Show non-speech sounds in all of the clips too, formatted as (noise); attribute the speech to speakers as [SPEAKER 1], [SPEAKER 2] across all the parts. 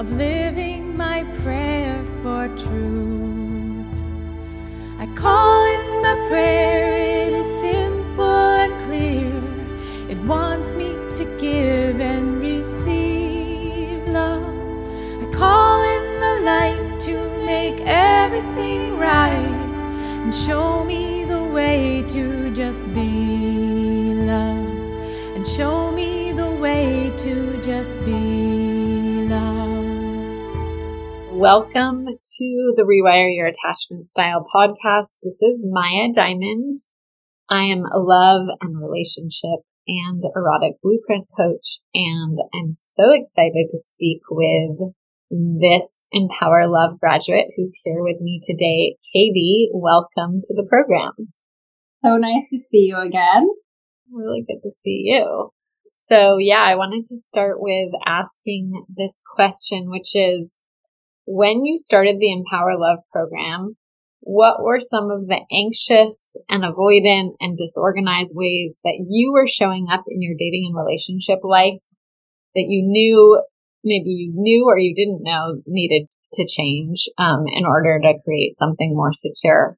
[SPEAKER 1] of living my prayer for truth. I call it my prayer, it is simple and clear. It wants me to give and receive love. I call in the light to make everything right and show
[SPEAKER 2] Welcome to the Rewire Your Attachment Style podcast. This is Maya Diamond. I am a love and relationship and erotic blueprint coach, and I'm so excited to speak with this Empower Love graduate who's here with me today. Katie, welcome to the program.
[SPEAKER 3] So nice to see you again.
[SPEAKER 2] Really good to see you. So, yeah, I wanted to start with asking this question, which is when you started the Empower Love program, what were some of the anxious and avoidant and disorganized ways that you were showing up in your dating and relationship life that you knew maybe you knew or you didn't know needed to change um, in order to create something more secure?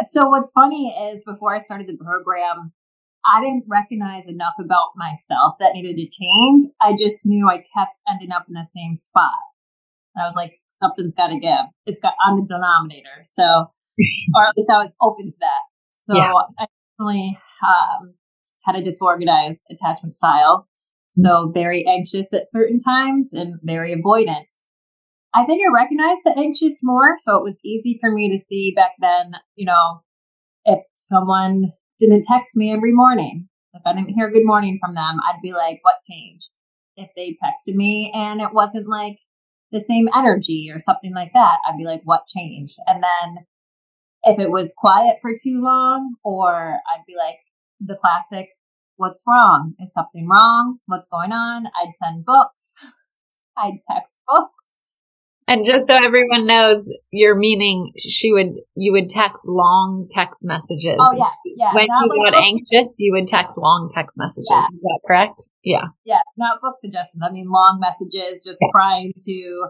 [SPEAKER 3] So, what's funny is before I started the program, I didn't recognize enough about myself that needed to change. I just knew I kept ending up in the same spot. And I was like, something's got to give. It's got, I'm the denominator. So, (laughs) or at least I was open to that. So, yeah. I definitely um, had a disorganized attachment style. So very anxious at certain times and very avoidant. I think I recognized the anxious more. So it was easy for me to see back then, you know, if someone didn't text me every morning, if I didn't hear good morning from them, I'd be like, what changed? If they texted me and it wasn't like the same energy or something like that, I'd be like, what changed? And then if it was quiet for too long, or I'd be like, the classic, what's wrong? Is something wrong? What's going on? I'd send books. (laughs) I'd text books.
[SPEAKER 2] And just so everyone knows, you're meaning she would, you would text long text messages.
[SPEAKER 3] Oh, yes. Yeah.
[SPEAKER 2] When you got anxious, you would text long text messages. Yeah. Is that correct? Yeah.
[SPEAKER 3] Yes. Not book suggestions. I mean, long messages, just yeah. trying to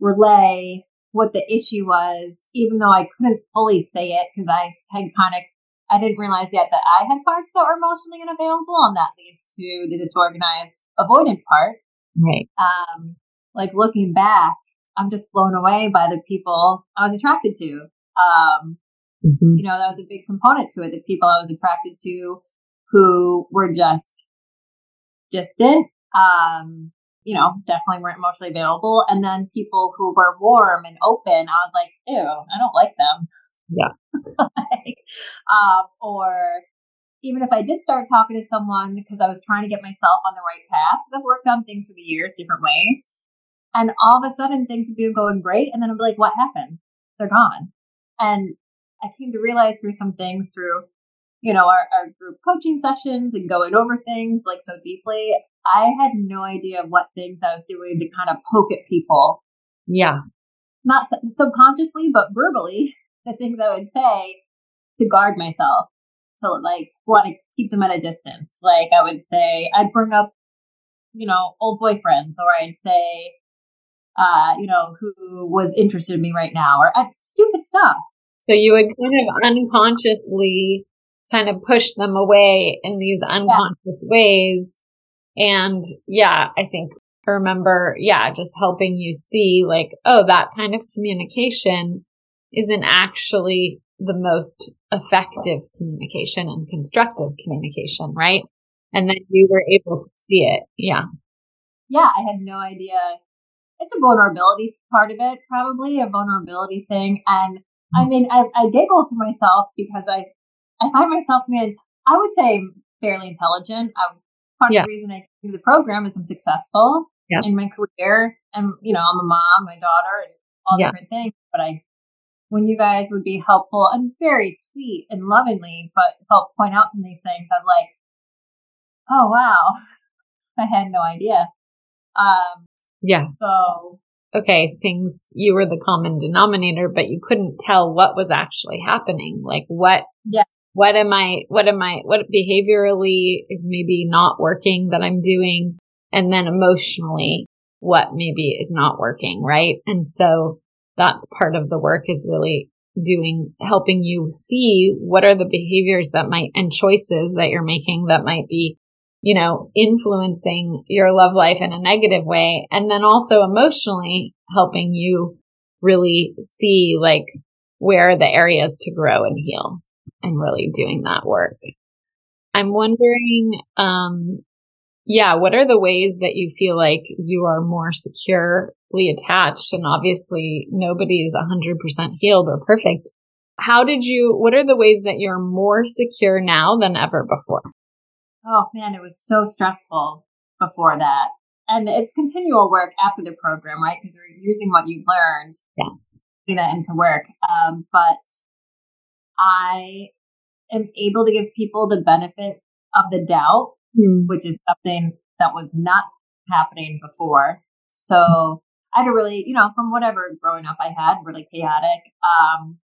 [SPEAKER 3] relay what the issue was, even though I couldn't fully say it because I had kind of I didn't realize yet that I had parts that were emotionally unavailable, and that leads to the disorganized, avoidant part.
[SPEAKER 2] Right.
[SPEAKER 3] Um, like looking back, I'm just blown away by the people I was attracted to. Um, mm-hmm. You know, that was a big component to it. The people I was attracted to who were just distant, um, you know, definitely weren't emotionally available. And then people who were warm and open, I was like, ew, I don't like them.
[SPEAKER 2] Yeah. (laughs)
[SPEAKER 3] like, um, or even if I did start talking to someone because I was trying to get myself on the right path, because I've worked on things for the years, different ways. And all of a sudden things would be going great. And then I'd be like, what happened? They're gone. And I came to realize through some things through, you know, our, our group coaching sessions and going over things like so deeply. I had no idea what things I was doing to kind of poke at people.
[SPEAKER 2] Yeah.
[SPEAKER 3] Not subconsciously, but verbally the things I would say to guard myself, to like want to keep them at a distance. Like I would say, I'd bring up, you know, old boyfriends, or I'd say, uh, you know, who was interested in me right now, or uh, stupid stuff.
[SPEAKER 2] So you would kind of unconsciously kind of push them away in these unconscious yeah. ways. And yeah, I think I remember, yeah, just helping you see like, oh, that kind of communication isn't actually the most effective communication and constructive communication, right? And then you were able to see it. Yeah.
[SPEAKER 3] Yeah, I had no idea. It's a vulnerability part of it, probably a vulnerability thing. And I mm-hmm. mean, I, I giggle to myself because I, I find myself to be, I would say, fairly intelligent. I, part yeah. of the reason I do the program is I'm successful in my career. And, you know, I'm a mom, my daughter, and all yeah. different things. But I when you guys would be helpful and very sweet and lovingly, but help point out some of these things, I was like, oh, wow. (laughs) I had no idea. Um,
[SPEAKER 2] yeah.
[SPEAKER 3] So.
[SPEAKER 2] Okay, things, you were the common denominator, but you couldn't tell what was actually happening. Like what,
[SPEAKER 3] yeah.
[SPEAKER 2] what am I, what am I, what behaviorally is maybe not working that I'm doing? And then emotionally, what maybe is not working, right? And so that's part of the work is really doing, helping you see what are the behaviors that might and choices that you're making that might be, you know, influencing your love life in a negative way. And then also emotionally helping you really see like where the areas to grow and heal and really doing that work. I'm wondering, um, yeah, what are the ways that you feel like you are more securely attached? And obviously, nobody is 100% healed or perfect. How did you, what are the ways that you're more secure now than ever before?
[SPEAKER 3] Oh man, it was so stressful before that. And it's continual work after the program, right? Because you're using what you've learned.
[SPEAKER 2] Yes.
[SPEAKER 3] Putting that into work. Um, but I am able to give people the benefit of the doubt mm. which is something that was not happening before. So I had a really, you know, from whatever growing up I had, really chaotic. Um,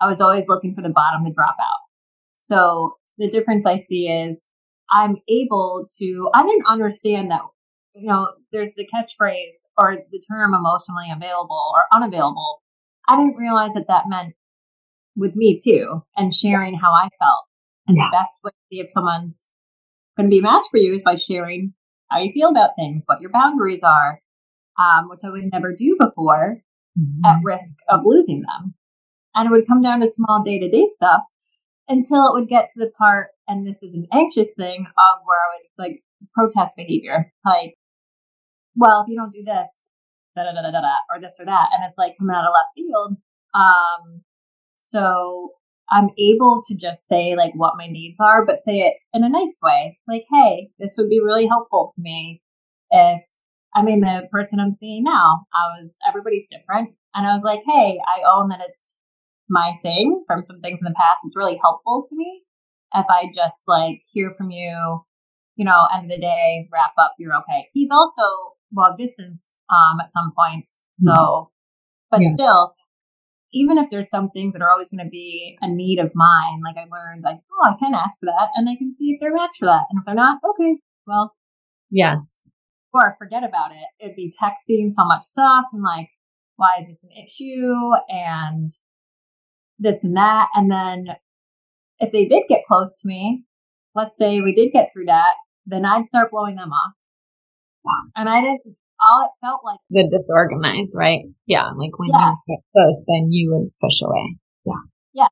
[SPEAKER 3] I was always looking for the bottom to drop out. So the difference I see is I'm able to, I didn't understand that, you know, there's the catchphrase or the term emotionally available or unavailable. I didn't realize that that meant with me too and sharing how I felt. And yeah. the best way to see if someone's going to be a match for you is by sharing how you feel about things, what your boundaries are, um, which I would never do before mm-hmm. at risk of losing them. And it would come down to small day to day stuff until it would get to the part, and this is an anxious thing, of where I would like protest behavior. Like, well, if you don't do this, da da da da da, or this or that. And it's like coming out of left field. Um, so I'm able to just say like what my needs are, but say it in a nice way. Like, hey, this would be really helpful to me if I mean the person I'm seeing now. I was everybody's different. And I was like, hey, I own that it's my thing from some things in the past. It's really helpful to me if I just like hear from you, you know, end of the day, wrap up, you're okay. He's also long distance um at some points. So mm-hmm. but yeah. still even if there's some things that are always going to be a need of mine, like I learned, like, oh, I can ask for that and I can see if they're matched for that. And if they're not, okay, well.
[SPEAKER 2] Yes.
[SPEAKER 3] Or forget about it. It'd be texting so much stuff and like, why is this an issue? And this and that. And then if they did get close to me, let's say we did get through that, then I'd start blowing them off. And I didn't all it felt like.
[SPEAKER 2] The disorganized, right? Yeah. Like when yeah. you get close, then you would push away. Yeah.
[SPEAKER 3] Yeah.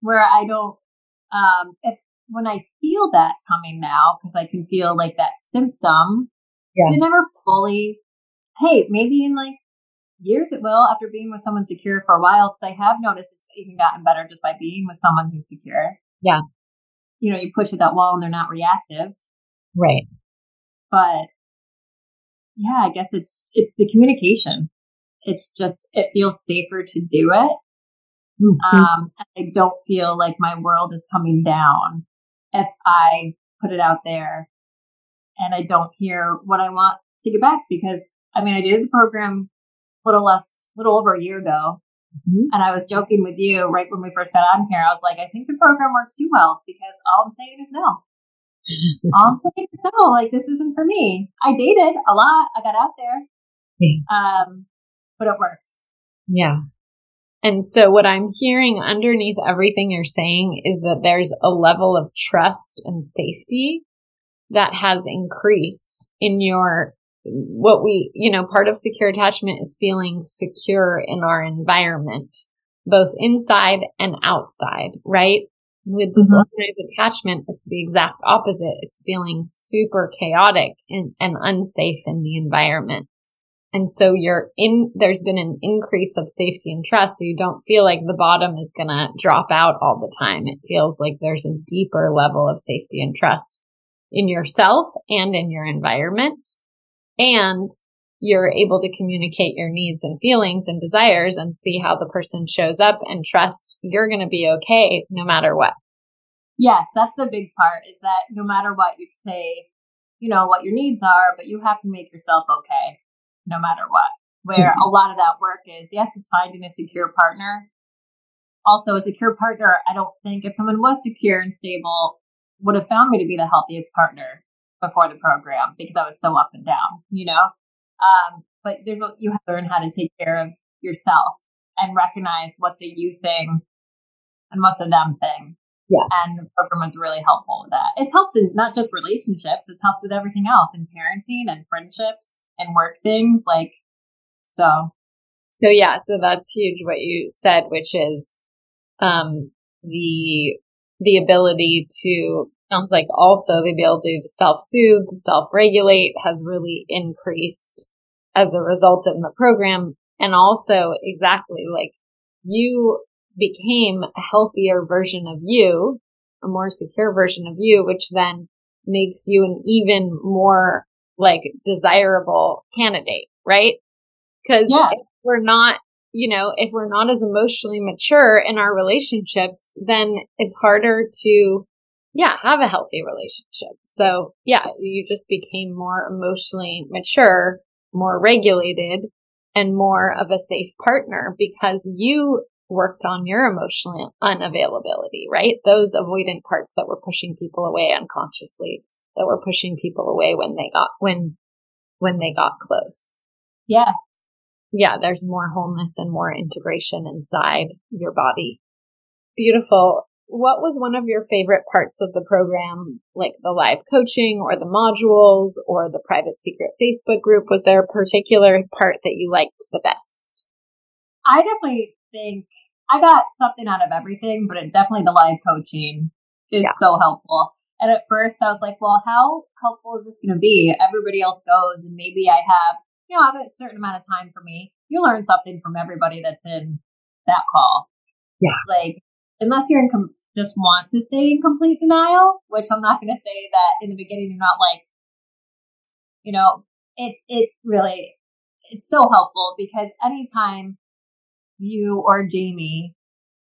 [SPEAKER 3] Where I don't, um, if, when I feel that coming now, because I can feel like that symptom, yeah. it never fully, hey, maybe in like years it will after being with someone secure for a while, because I have noticed it's even gotten better just by being with someone who's secure.
[SPEAKER 2] Yeah.
[SPEAKER 3] You know, you push at that wall and they're not reactive.
[SPEAKER 2] Right.
[SPEAKER 3] But yeah, I guess it's it's the communication. It's just it feels safer to do it. Mm-hmm. Um, I don't feel like my world is coming down if I put it out there and I don't hear what I want to get back because I mean I did the program little less, little over a year ago. Mm-hmm. And I was joking with you right when we first got on here. I was like, I think the program works too well because all I'm saying is no. (laughs) All I'm saying is no, like this isn't for me. I dated a lot. I got out there. Yeah. Um, but it works.
[SPEAKER 2] Yeah. And so what I'm hearing underneath everything you're saying is that there's a level of trust and safety that has increased in your what we, you know, part of secure attachment is feeling secure in our environment, both inside and outside, right? With mm-hmm. disorganized mm-hmm. attachment, it's the exact opposite. It's feeling super chaotic and, and unsafe in the environment. And so you're in, there's been an increase of safety and trust. So you don't feel like the bottom is going to drop out all the time. It feels like there's a deeper level of safety and trust in yourself and in your environment. And you're able to communicate your needs and feelings and desires and see how the person shows up and trust you're going to be okay no matter what.
[SPEAKER 3] Yes, that's the big part is that no matter what you say, you know, what your needs are, but you have to make yourself okay no matter what. Where mm-hmm. a lot of that work is, yes, it's finding a secure partner. Also, a secure partner, I don't think if someone was secure and stable, would have found me to be the healthiest partner before the program because I was so up and down, you know? Um, but there's a, you have to learn how to take care of yourself and recognize what's a you thing and what's a them thing.
[SPEAKER 2] Yes.
[SPEAKER 3] And the program was really helpful with that. It's helped in not just relationships, it's helped with everything else in parenting and friendships and work things. Like, so.
[SPEAKER 2] So yeah, so that's huge what you said, which is, um, the, the ability to, sounds like also the ability to self-soothe, self-regulate has really increased as a result in the program. And also exactly like you became a healthier version of you, a more secure version of you, which then makes you an even more like desirable candidate, right? Cause
[SPEAKER 3] yeah.
[SPEAKER 2] if we're not, you know, if we're not as emotionally mature in our relationships, then it's harder to, yeah, have a healthy relationship. So yeah, you just became more emotionally mature, more regulated, and more of a safe partner because you worked on your emotional unavailability, right? Those avoidant parts that were pushing people away unconsciously, that were pushing people away when they got, when, when they got close.
[SPEAKER 3] Yeah.
[SPEAKER 2] Yeah. There's more wholeness and more integration inside your body. Beautiful. What was one of your favorite parts of the program, like the live coaching or the modules or the private secret Facebook group? Was there a particular part that you liked the best?
[SPEAKER 3] I definitely think I got something out of everything, but it definitely the live coaching is yeah. so helpful. And at first I was like, well, how helpful is this going to be? Everybody else goes and maybe I have, you know, I have a certain amount of time for me. You learn something from everybody that's in that call.
[SPEAKER 2] Yeah.
[SPEAKER 3] Like, unless you're in com- just want to stay in complete denial, which I'm not going to say that in the beginning you're not like, you know, it, it really, it's so helpful because anytime you or Jamie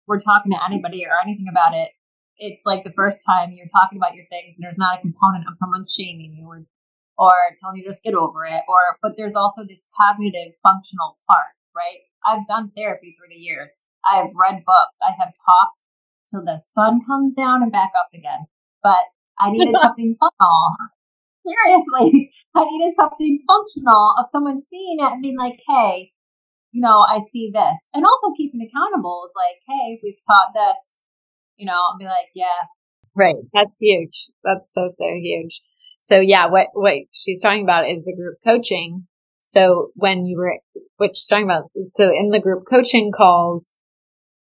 [SPEAKER 3] were talking to anybody or anything about it, it's like the first time you're talking about your things and there's not a component of someone shaming you or or telling you just get over it or but there's also this cognitive functional part, right? I've done therapy through the years. I have read books. I have talked till the sun comes down and back up again. But I needed (laughs) something functional. (laughs) Seriously, I needed something functional of someone seeing it and being like, hey, you know, I see this. And also keeping accountable is like, hey, we've taught this, you know, I'll be like, yeah.
[SPEAKER 2] Right. That's huge. That's so, so huge. So yeah, what, what she's talking about is the group coaching. So when you were, what she's talking about, so in the group coaching calls,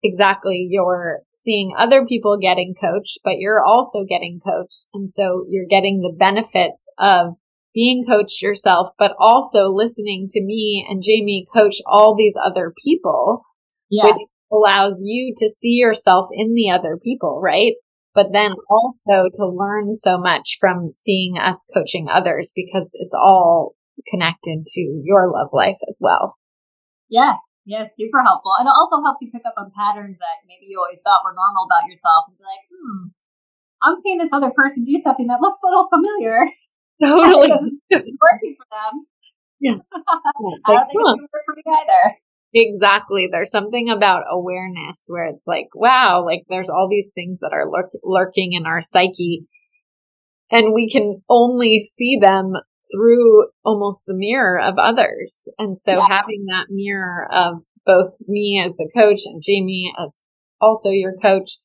[SPEAKER 2] exactly, you're seeing other people getting coached, but you're also getting coached. And so you're getting the benefits of being coached yourself, but also listening to me and Jamie coach all these other people,
[SPEAKER 3] yes.
[SPEAKER 2] which allows you to see yourself in the other people, right? But then also to learn so much from seeing us coaching others because it's all connected to your love life as well.
[SPEAKER 3] Yeah. Yeah, super helpful. And it also helps you pick up on patterns that maybe you always thought were normal about yourself and be like, hmm, I'm seeing this other person do something that looks a little familiar. (laughs)
[SPEAKER 2] Totally. (laughs)
[SPEAKER 3] working for them.
[SPEAKER 2] Yeah. (laughs)
[SPEAKER 3] I don't think it's going to work for me either.
[SPEAKER 2] Exactly. There's something about awareness where it's like, wow, like there's all these things that are lurk- lurking in our psyche and we can only see them through almost the mirror of others. And so yeah. having that mirror of both me as the coach and Jamie as also your coach,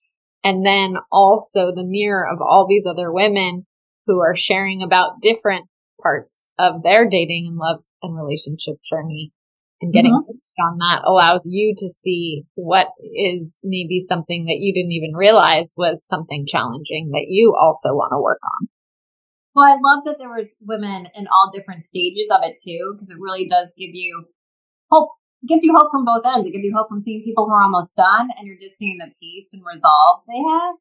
[SPEAKER 2] and then also the mirror of all these other women who are sharing about different parts of their dating and love and relationship journey and getting mm-hmm. coached on that allows you to see what is maybe something that you didn't even realize was something challenging that you also want to work on.
[SPEAKER 3] Well, I love that there was women in all different stages of it too, because it really does give you hope, It gives you hope from both ends. It gives you hope from seeing people who are almost done and you're just seeing the peace and resolve they have.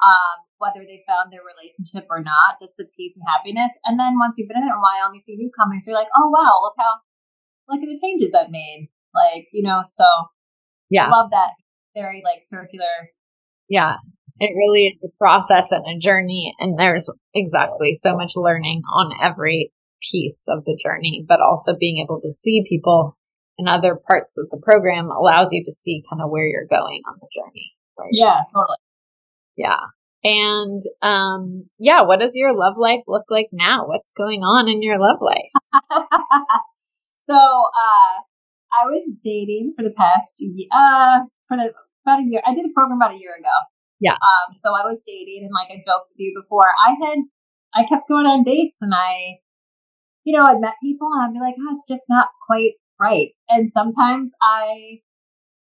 [SPEAKER 3] Um, whether they found their relationship or not, just the peace and happiness. And then once you've been in it a while and you see newcomers, you're like, oh wow, look how look at the changes I've made. Like, you know, so
[SPEAKER 2] yeah.
[SPEAKER 3] love that very like circular.
[SPEAKER 2] Yeah. It really is a process and a journey and there's exactly so much learning on every piece of the journey, but also being able to see people in other parts of the program allows you to see kind of where you're going on the journey.
[SPEAKER 3] Right? Yeah, totally.
[SPEAKER 2] Yeah. And um, yeah, what does your love life look like now? What's going on in your love life? (laughs)
[SPEAKER 3] So, uh, I was dating for the past uh for the about a year. I did the program about a year ago.
[SPEAKER 2] Yeah.
[SPEAKER 3] Um. So I was dating, and like I joked with you before, I had I kept going on dates, and I, you know, I'd met people, and I'd be like, oh, it's just not quite right. And sometimes I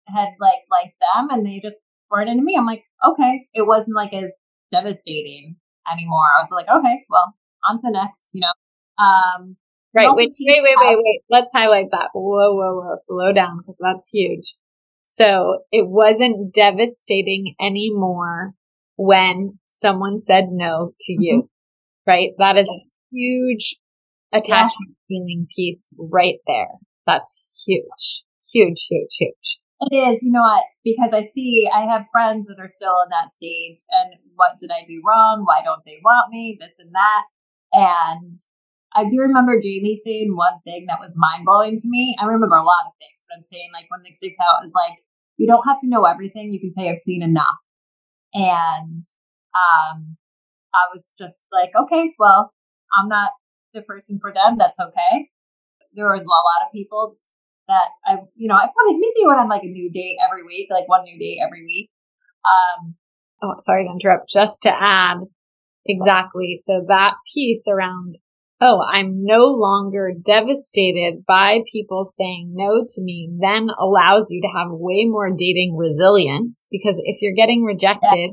[SPEAKER 3] had like liked them, and they just weren't into me. I'm like, okay, it wasn't like as devastating anymore. I was like, okay, well, on to the next, you know. Um,
[SPEAKER 2] Right. Wait, wait, wait, wait, wait. Let's highlight that. Whoa, whoa, whoa. Slow down because that's huge. So it wasn't devastating anymore when someone said no to you, mm-hmm. right? That is a huge attachment yeah. feeling piece right there. That's huge, huge, huge, huge.
[SPEAKER 3] It is, you know what? Because I see, I have friends that are still in that stage. And what did I do wrong? Why don't they want me? This and that. And I do remember Jamie saying one thing that was mind blowing to me. I remember a lot of things, but I'm saying like one thing sticks out is like you don't have to know everything. You can say I've seen enough. And um, I was just like, okay, well, I'm not the person for them. That's okay. There was a lot of people that I, you know, I probably maybe went on like a new date every week, like one new date every week. Um,
[SPEAKER 2] oh, sorry to interrupt. Just to add, exactly. So that piece around oh, I'm no longer devastated by people saying no to me then allows you to have way more dating resilience because if you're getting rejected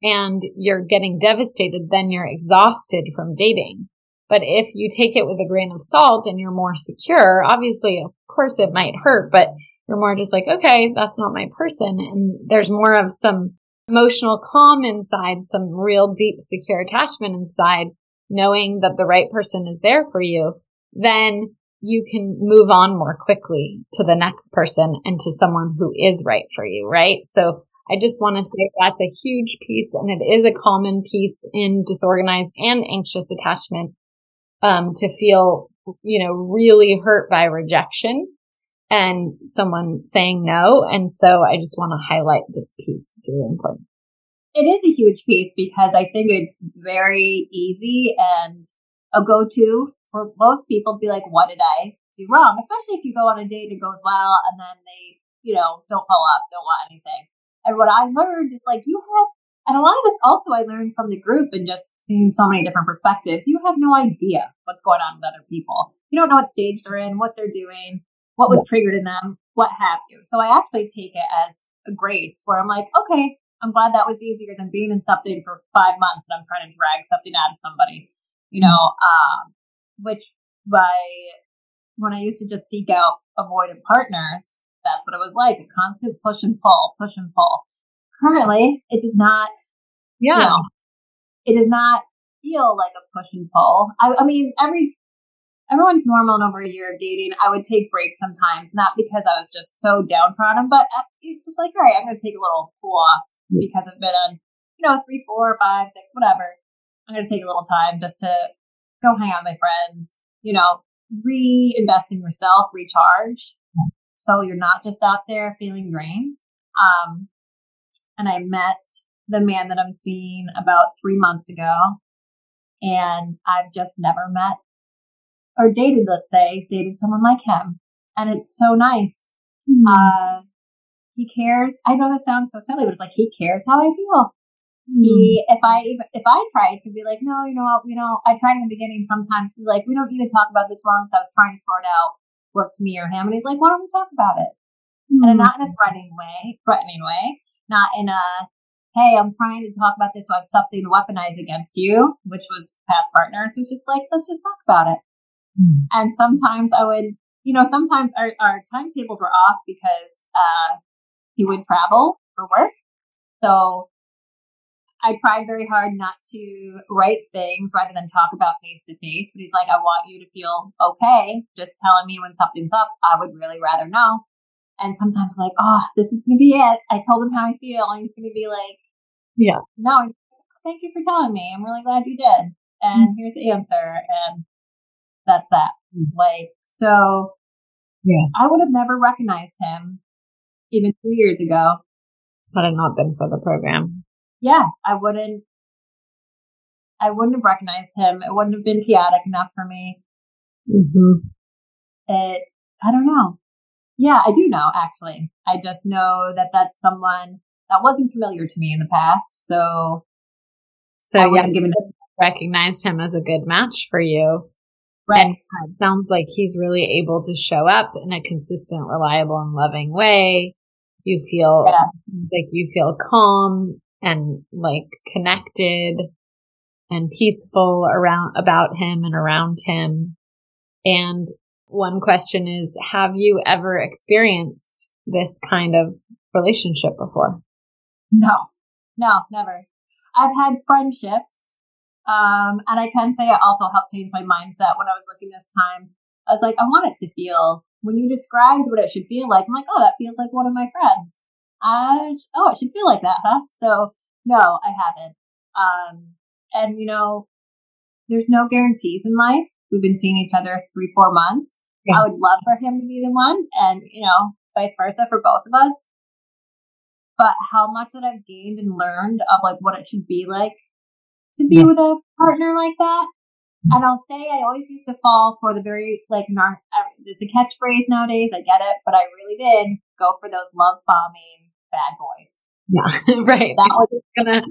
[SPEAKER 2] yeah. and you're getting devastated, then you're exhausted from dating. But if you take it with a grain of salt and you're more secure, obviously, of course it might hurt, but you're more just like, okay, that's not my person. And there's more of some emotional calm inside, some real deep secure attachment inside knowing that the right person is there for you, then you can move on more quickly to the next person and to someone who is right for you, right? So I just want to say that's a huge piece and it is a common piece in disorganized and anxious attachment, um, to feel, you know, really hurt by rejection and someone saying no. And so I just want to highlight this piece. It's really important.
[SPEAKER 3] It is a huge piece because I think it's very easy and a go to for most people to be like, what did I do wrong? Especially if you go on a date, and it goes well, and then they, you know, don't follow up, don't want anything. And what I learned, it's like you have, and a lot of this also I learned from the group and just seeing so many different perspectives. You have no idea what's going on with other people. You don't know what stage they're in, what they're doing, what was triggered in them, what have you. So I actually take it as a grace where I'm like, okay, I'm glad that was easier than being in something for five months and I'm trying to drag something out of somebody, you know, um, which by when I used to just seek out avoidant partners, that's what it was like a constant push and pull, push and pull. Currently, it does not, yeah, you know, it does not feel like a push and pull. I, I mean, every everyone's normal in over a year of dating. I would take breaks sometimes, not because I was just so downtrodden, but just like, all right, I'm going to take a little cool off because I've been on, you know, three, four, five, six, whatever. I'm going to take a little time just to go hang out with my friends, you know, reinvest in yourself, recharge. So you're not just out there feeling drained. Um, and I met the man that I'm seeing about three months ago. And I've just never met or dated, let's say, dated someone like him. And it's so nice. Mm-hmm. Uh, he cares. I know this sounds so silly, but it's like he cares how I feel. Mm. He, if I if I tried to be like, no, you know what, we don't. I tried in the beginning sometimes to be like, we don't need to talk about this one. So I was trying to sort out what's me or him, and he's like, why don't we talk about it? Mm. And not in a threatening way, threatening way, not in a hey, I'm trying to talk about this, so I have something to weaponize against you, which was past partners. It's just like, let's just talk about it. Mm. And sometimes I would, you know, sometimes our, our timetables were off because uh, he would travel for work. So I tried very hard not to write things rather than talk about face to face. But he's like, I want you to feel okay. Just telling me when something's up. I would really rather know. And sometimes I'm like, oh, this is going to be it. I told him how I feel. And he's going to be like,
[SPEAKER 2] yeah,
[SPEAKER 3] no, thank you for telling me. I'm really glad you did. And mm-hmm. here's the answer. And that's that. Mm-hmm. Like, so
[SPEAKER 2] yes,
[SPEAKER 3] I would have never recognized him even two years ago.
[SPEAKER 2] Had it not been for the program.
[SPEAKER 3] Yeah, I wouldn't I wouldn't have recognized him. It wouldn't have been chaotic enough for me.
[SPEAKER 2] Mm-hmm.
[SPEAKER 3] It I don't know. Yeah, I do know actually. I just know that that's someone that wasn't familiar to me in the past. So,
[SPEAKER 2] so yeah, given recognized him as a good match for you. Right. And it sounds like he's really able to show up in a consistent, reliable, and loving way. You feel yeah. like you feel calm and like connected and peaceful around about him and around him. And one question is, have you ever experienced this kind of relationship before?
[SPEAKER 3] No, no, never. I've had friendships. Um, and I can say it also helped change my mindset when I was looking this time. I was like, I want it to feel, when you described what it should feel like, I'm like, oh, that feels like one of my friends. I, oh, it should feel like that, huh? So, no, I haven't. Um, and, you know, there's no guarantees in life. We've been seeing each other three, four months. Yeah. I would love for him to be the one, and, you know, vice versa for both of us. But how much that I've gained and learned of like what it should be like to be yeah. with a partner like that. And I'll say I always used to fall for the very like nar- it's a catchphrase nowadays. I get it, but I really did go for those love bombing bad boys.
[SPEAKER 2] Yeah, (laughs) right. That was gonna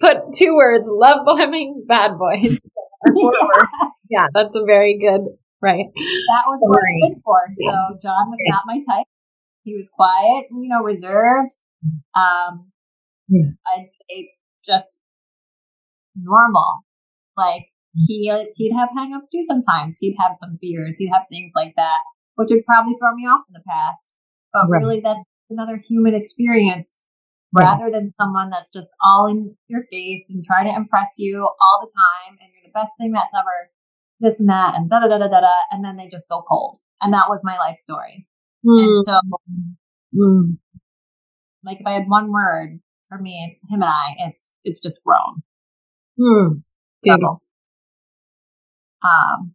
[SPEAKER 2] put two words: love bombing bad boys. (laughs) yeah. yeah, that's a very good right.
[SPEAKER 3] That was story. what I went for. So John was not my type. He was quiet, you know, reserved. Um, yeah. I'd say just normal. Like he he'd have hangups too sometimes. He'd have some fears. He'd have things like that, which would probably throw me off in the past. But right. really, that's another human experience rather than someone that's just all in your face and try to impress you all the time and you're the best thing that's ever this and that and da da da da da and then they just go cold. And that was my life story. Mm. And so mm. like if I had one word for me, him and I, it's it's just grown.
[SPEAKER 2] Mm. Beautiful.
[SPEAKER 3] Um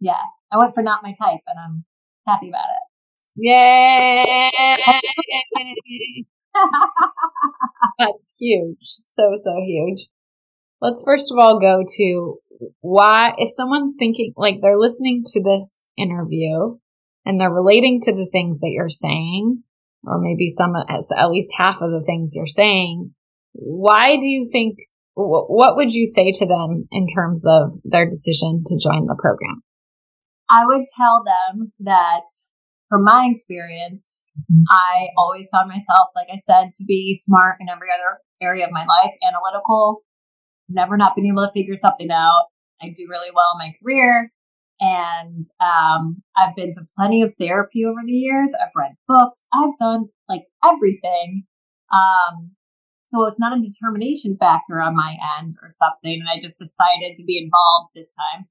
[SPEAKER 3] yeah. I went for not my type and I'm happy about it.
[SPEAKER 2] Yay! (laughs) That's huge. So, so huge. Let's first of all go to why, if someone's thinking, like they're listening to this interview and they're relating to the things that you're saying, or maybe some, at least half of the things you're saying, why do you think, what would you say to them in terms of their decision to join the program?
[SPEAKER 3] I would tell them that from my experience, mm-hmm. I always found myself, like I said, to be smart in every other area of my life, analytical, never not been able to figure something out. I do really well in my career. And um, I've been to plenty of therapy over the years. I've read books. I've done like everything. Um, so it's not a determination factor on my end or something. And I just decided to be involved this time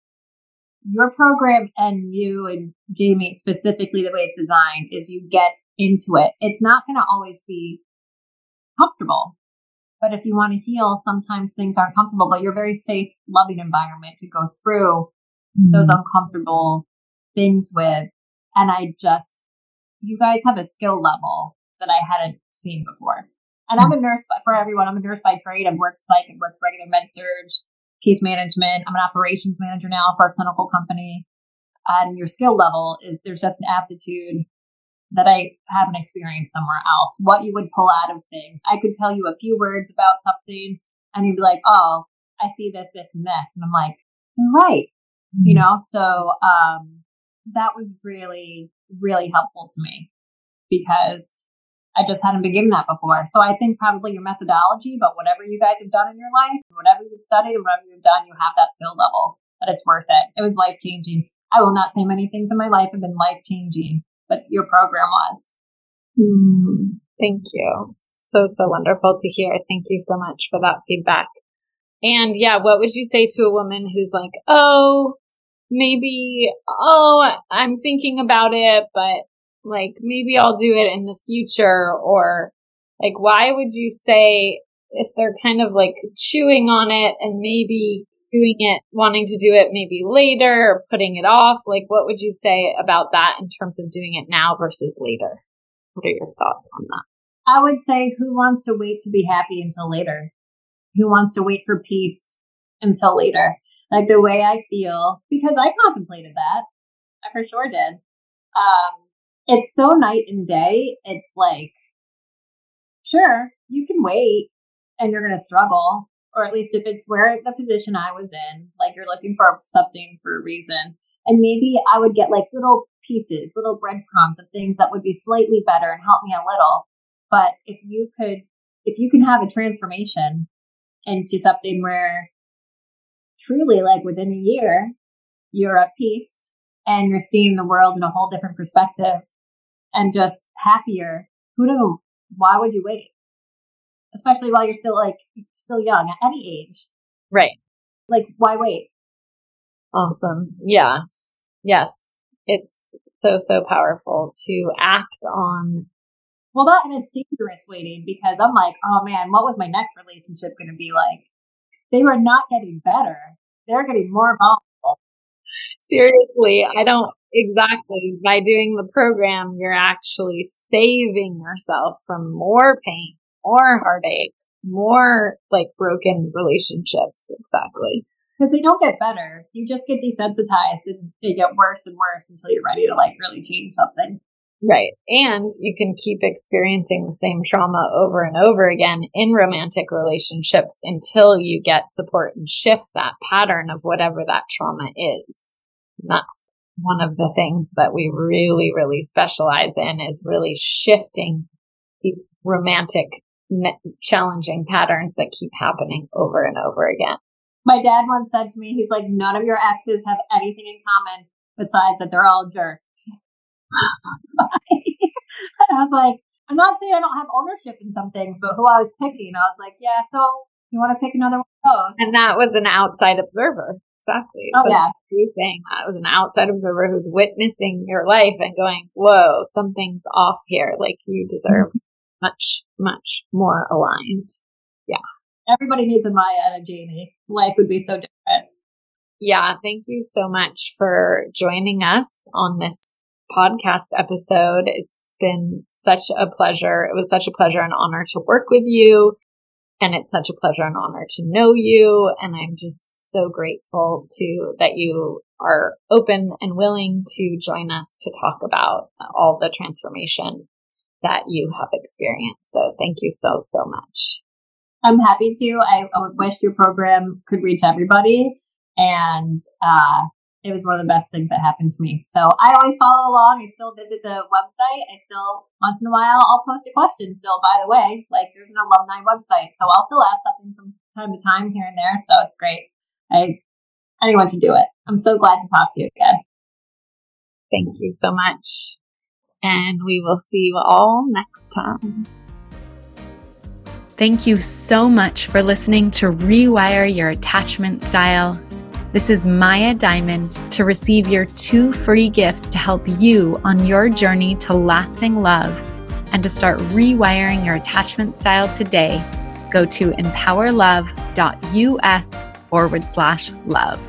[SPEAKER 3] your program and you and Jamie specifically the way it's designed is you get into it. It's not going to always be comfortable. But if you want to heal, sometimes things aren't comfortable, but you're a very safe, loving environment to go through mm-hmm. those uncomfortable things with. And I just, you guys have a skill level that I hadn't seen before. And I'm a nurse for everyone. I'm a nurse by trade. I've worked psych, I've worked regular med surg, case management. I'm an operations manager now for a clinical company. And your skill level is there's just an aptitude that I haven't experienced somewhere else. What you would pull out of things. I could tell you a few words about something and you'd be like, oh, I see this, this, and this. And I'm like, you're right. Mm-hmm. You know, so um, that was really, really helpful to me because I just hadn't been given that before. So I think probably your methodology, but whatever you guys have done in your life, whatever you've studied and whatever you've done, you have that skill level that it's worth it. It was life changing. I will not say many things in my life have been life changing, but your program was.
[SPEAKER 2] Mm, thank you. So, so wonderful to hear. Thank you so much for that feedback. And yeah, what would you say to a woman who's like, oh, maybe, oh, I'm thinking about it, but like maybe I'll do it in the future or like why would you say if they're kind of like chewing on it and maybe doing it wanting to do it maybe later or putting it off? Like what would you say about that in terms of doing it now versus later? What are your thoughts on that?
[SPEAKER 3] I would say who wants to wait to be happy until later? Who wants to wait for peace until later? Like the way i feel because i contemplated that. I for sure did. Um it's so night and day. It's like, sure, you can wait and you're going to struggle. Or at least if it's where the position I was in, like you're looking for something for a reason. And maybe I would get like little pieces, little breadcrumbs of things that would be slightly better and help me a little. But if you could, if you can have a transformation into something where truly, like within a year, you're at peace and you're seeing the world in a whole different perspective and just happier, who doesn't, why would you wait? Especially while you're still like, still young at any age.
[SPEAKER 2] Right.
[SPEAKER 3] Like, why wait?
[SPEAKER 2] Awesome. Yeah. Yes. It's so, so powerful to act on.
[SPEAKER 3] Well, that and it's dangerous waiting because I'm like, oh man, what was my next relationship going to be like? They were not getting better. They're getting more vulnerable.
[SPEAKER 2] Seriously, I don't exactly. By doing the program, you're actually saving yourself from more pain, more heartache, more like broken relationships. Exactly
[SPEAKER 3] because they don't get better. You just get desensitized and they get worse and worse until you're ready to like really change something.
[SPEAKER 2] Right. And you can keep experiencing the same trauma over and over again in romantic relationships until you get support and shift that pattern of whatever that trauma is. And that's one of the things that we really, really specialize in is really shifting these romantic, challenging patterns that keep happening over and over again.
[SPEAKER 3] My dad once said to me, he's like, none of your exes have anything in common besides that they're all jerks. (laughs) and I was like, I'm not saying I don't have ownership in some things, but who I was picking, I was like, yeah, so you want to pick another one of those?
[SPEAKER 2] And that was an outside observer. Exactly.
[SPEAKER 3] Oh, yeah.
[SPEAKER 2] You saying that it was an outside observer who's witnessing your life and going, whoa, something's off here. Like you deserve mm-hmm. much, much more aligned. Yeah.
[SPEAKER 3] Everybody needs a Maya and a Jamie. Life would be so different.
[SPEAKER 2] Yeah. Thank you so much for joining us on this podcast episode. It's been such a pleasure. It was such a pleasure and honor to work with you. And it's such a pleasure and honor to know you. And I'm just so grateful to that you are open and willing to join us to talk about all the transformation that you have experienced. So thank you so, so much.
[SPEAKER 3] I'm happy to. I, I wish your program could reach everybody. And uh, it was one of the best things that happened to me. So I always follow along. I still visit the website. I still, once in a while, I'll post a question still, by the way. Like there's an alumni website. So I'll still ask something from time to time here and there. So it's great. I, anyone to do it. I'm so glad to talk to you again.
[SPEAKER 2] Thank you so much. And we will see you all next time.
[SPEAKER 1] Thank you so much for listening to Rewire Your Attachment Style. This is Maya Diamond. To receive your two free gifts to help you on your journey to lasting love and to start rewiring your attachment style today, go to empowerlove.us forward slash love.